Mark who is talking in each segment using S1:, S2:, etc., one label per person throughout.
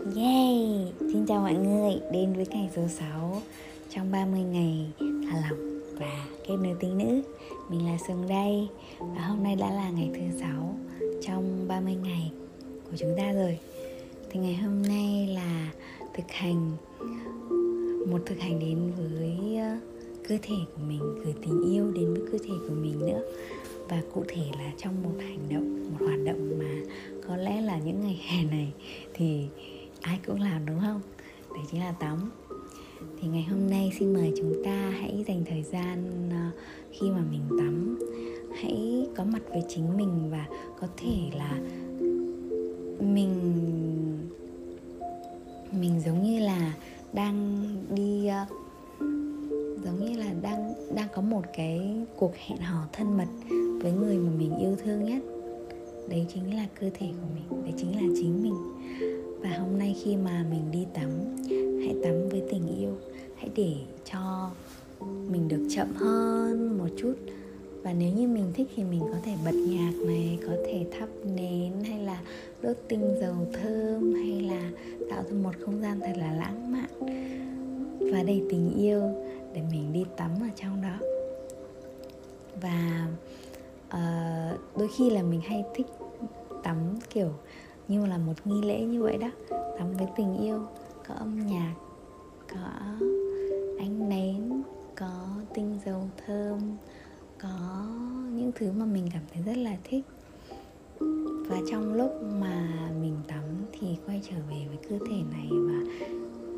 S1: Yay! Xin chào mọi người, đến với ngày số 6 trong 30 ngày thả lỏng và kết nối tính nữ. Mình là Sương đây và hôm nay đã là ngày thứ 6 trong 30 ngày của chúng ta rồi. Thì ngày hôm nay là thực hành, một thực hành đến với ờ, cơ thể của mình, gửi tình yêu đến với cơ thể của mình nữa. Và cụ thể là trong một hành động, một hoạt động mà có lẽ là những ngày hè này thì ai cũng làm, đúng không? Đấy chính là tắm thì ngày hôm nay xin mời chúng ta hãy dành thời gian ờ, khi mà mình tắm, hãy có mặt với chính mình và có thể là mình mình giống như là đang đi ờ, giống như là đang đang có một cái cuộc hẹn hò thân mật với người mà mình yêu thương nhất đấy chính là cơ thể của mình, đấy chính là chính mình. Và hôm nay khi mà mình đi tắm, hãy tắm với tình yêu. Hãy để cho mình được chậm hơn một chút. Và nếu như mình thích thì mình có thể bật nhạc này, có thể thắp nến, hay là đốt tinh dầu thơm, hay là tạo ra một không gian thật là lãng mạn và đầy tình yêu để mình đi tắm ở trong đó. Và Ờ, đôi khi là mình hay thích tắm, kiểu, như là một nghi lễ như vậy đó. Tắm với tình yêu, có âm nhạc, có ánh nến, có tinh dầu thơm, có những thứ mà mình cảm thấy rất là thích. Và trong lúc mà mình tắm thì quay trở về với cơ thể này và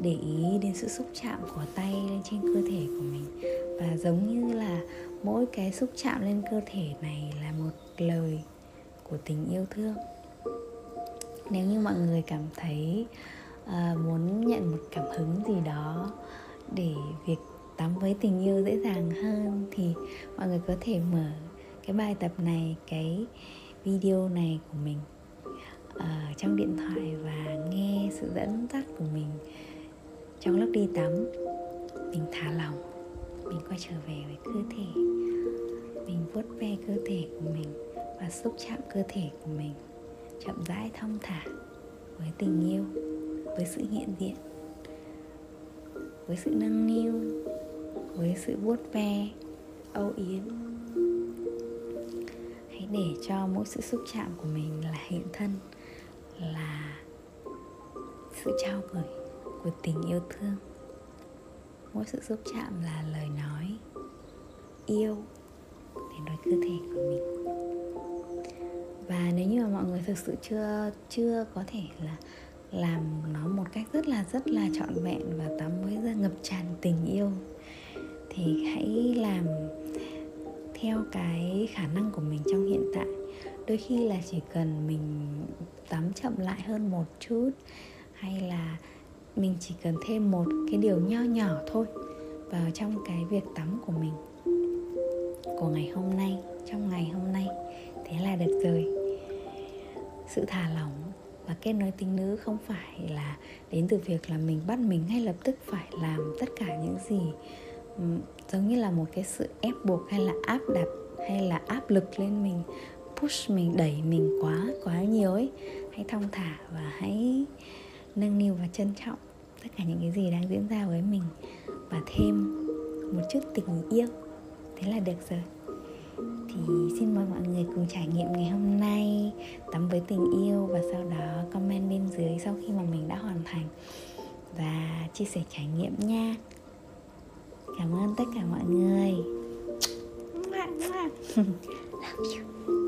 S1: để ý đến sự xúc chạm của tay lên trên cơ thể của mình. Và giống như là mỗi cái xúc chạm lên cơ thể này là một lời của tình yêu thương. Nếu như mọi người cảm thấy uh, muốn nhận một cảm hứng gì đó để việc tắm với tình yêu dễ dàng hơn thì mọi người có thể mở cái bài tập này cái video này của mình uh, trong điện thoại và nghe sự dẫn dắt của mình trong lúc đi tắm. Mình thả lỏng mình quay trở về với cơ thể. Mình vuốt ve cơ thể của mình và xúc chạm cơ thể của mình chậm rãi thong thả với tình yêu, với sự hiện diện, với sự nâng niu, với sự vuốt ve, âu yếm. Hãy để cho mỗi sự xúc chạm của mình là hiện thân, là sự trao gửi của tình yêu thương mỗi sự xúc chạm là lời nói, yêu đến với cơ thể của mình. Và nếu như mà mọi người thực sự chưa chưa có thể là làm nó một cách rất là rất là trọn vẹn và tắm với ra ngập tràn tình yêu, thì hãy làm theo cái khả năng của mình trong hiện tại. Đôi khi là chỉ cần mình tắm chậm lại hơn một chút, hay là mình chỉ cần thêm một cái điều nho nhỏ thôi vào trong cái việc tắm của mình. Của ngày hôm nay, trong ngày hôm nay. Thế là được rồi. Sự thả lỏng và kết nối tính nữ không phải là đến từ việc là mình bắt mình ngay lập tức phải làm tất cả những gì giống như là một cái sự ép buộc hay là áp đặt hay là áp lực lên mình, push mình, đẩy mình quá quá nhiều ấy. Hãy thong thả và hãy nâng niu và trân trọng tất cả những cái gì đang diễn ra với mình và thêm một chút tình yêu. Thế là được rồi. Thì xin mời mọi người cùng trải nghiệm ngày hôm nay tắm với tình yêu và sau đó comment bên dưới sau khi mà mình đã hoàn thành và chia sẻ trải nghiệm nha. Cảm ơn tất cả mọi người. Love you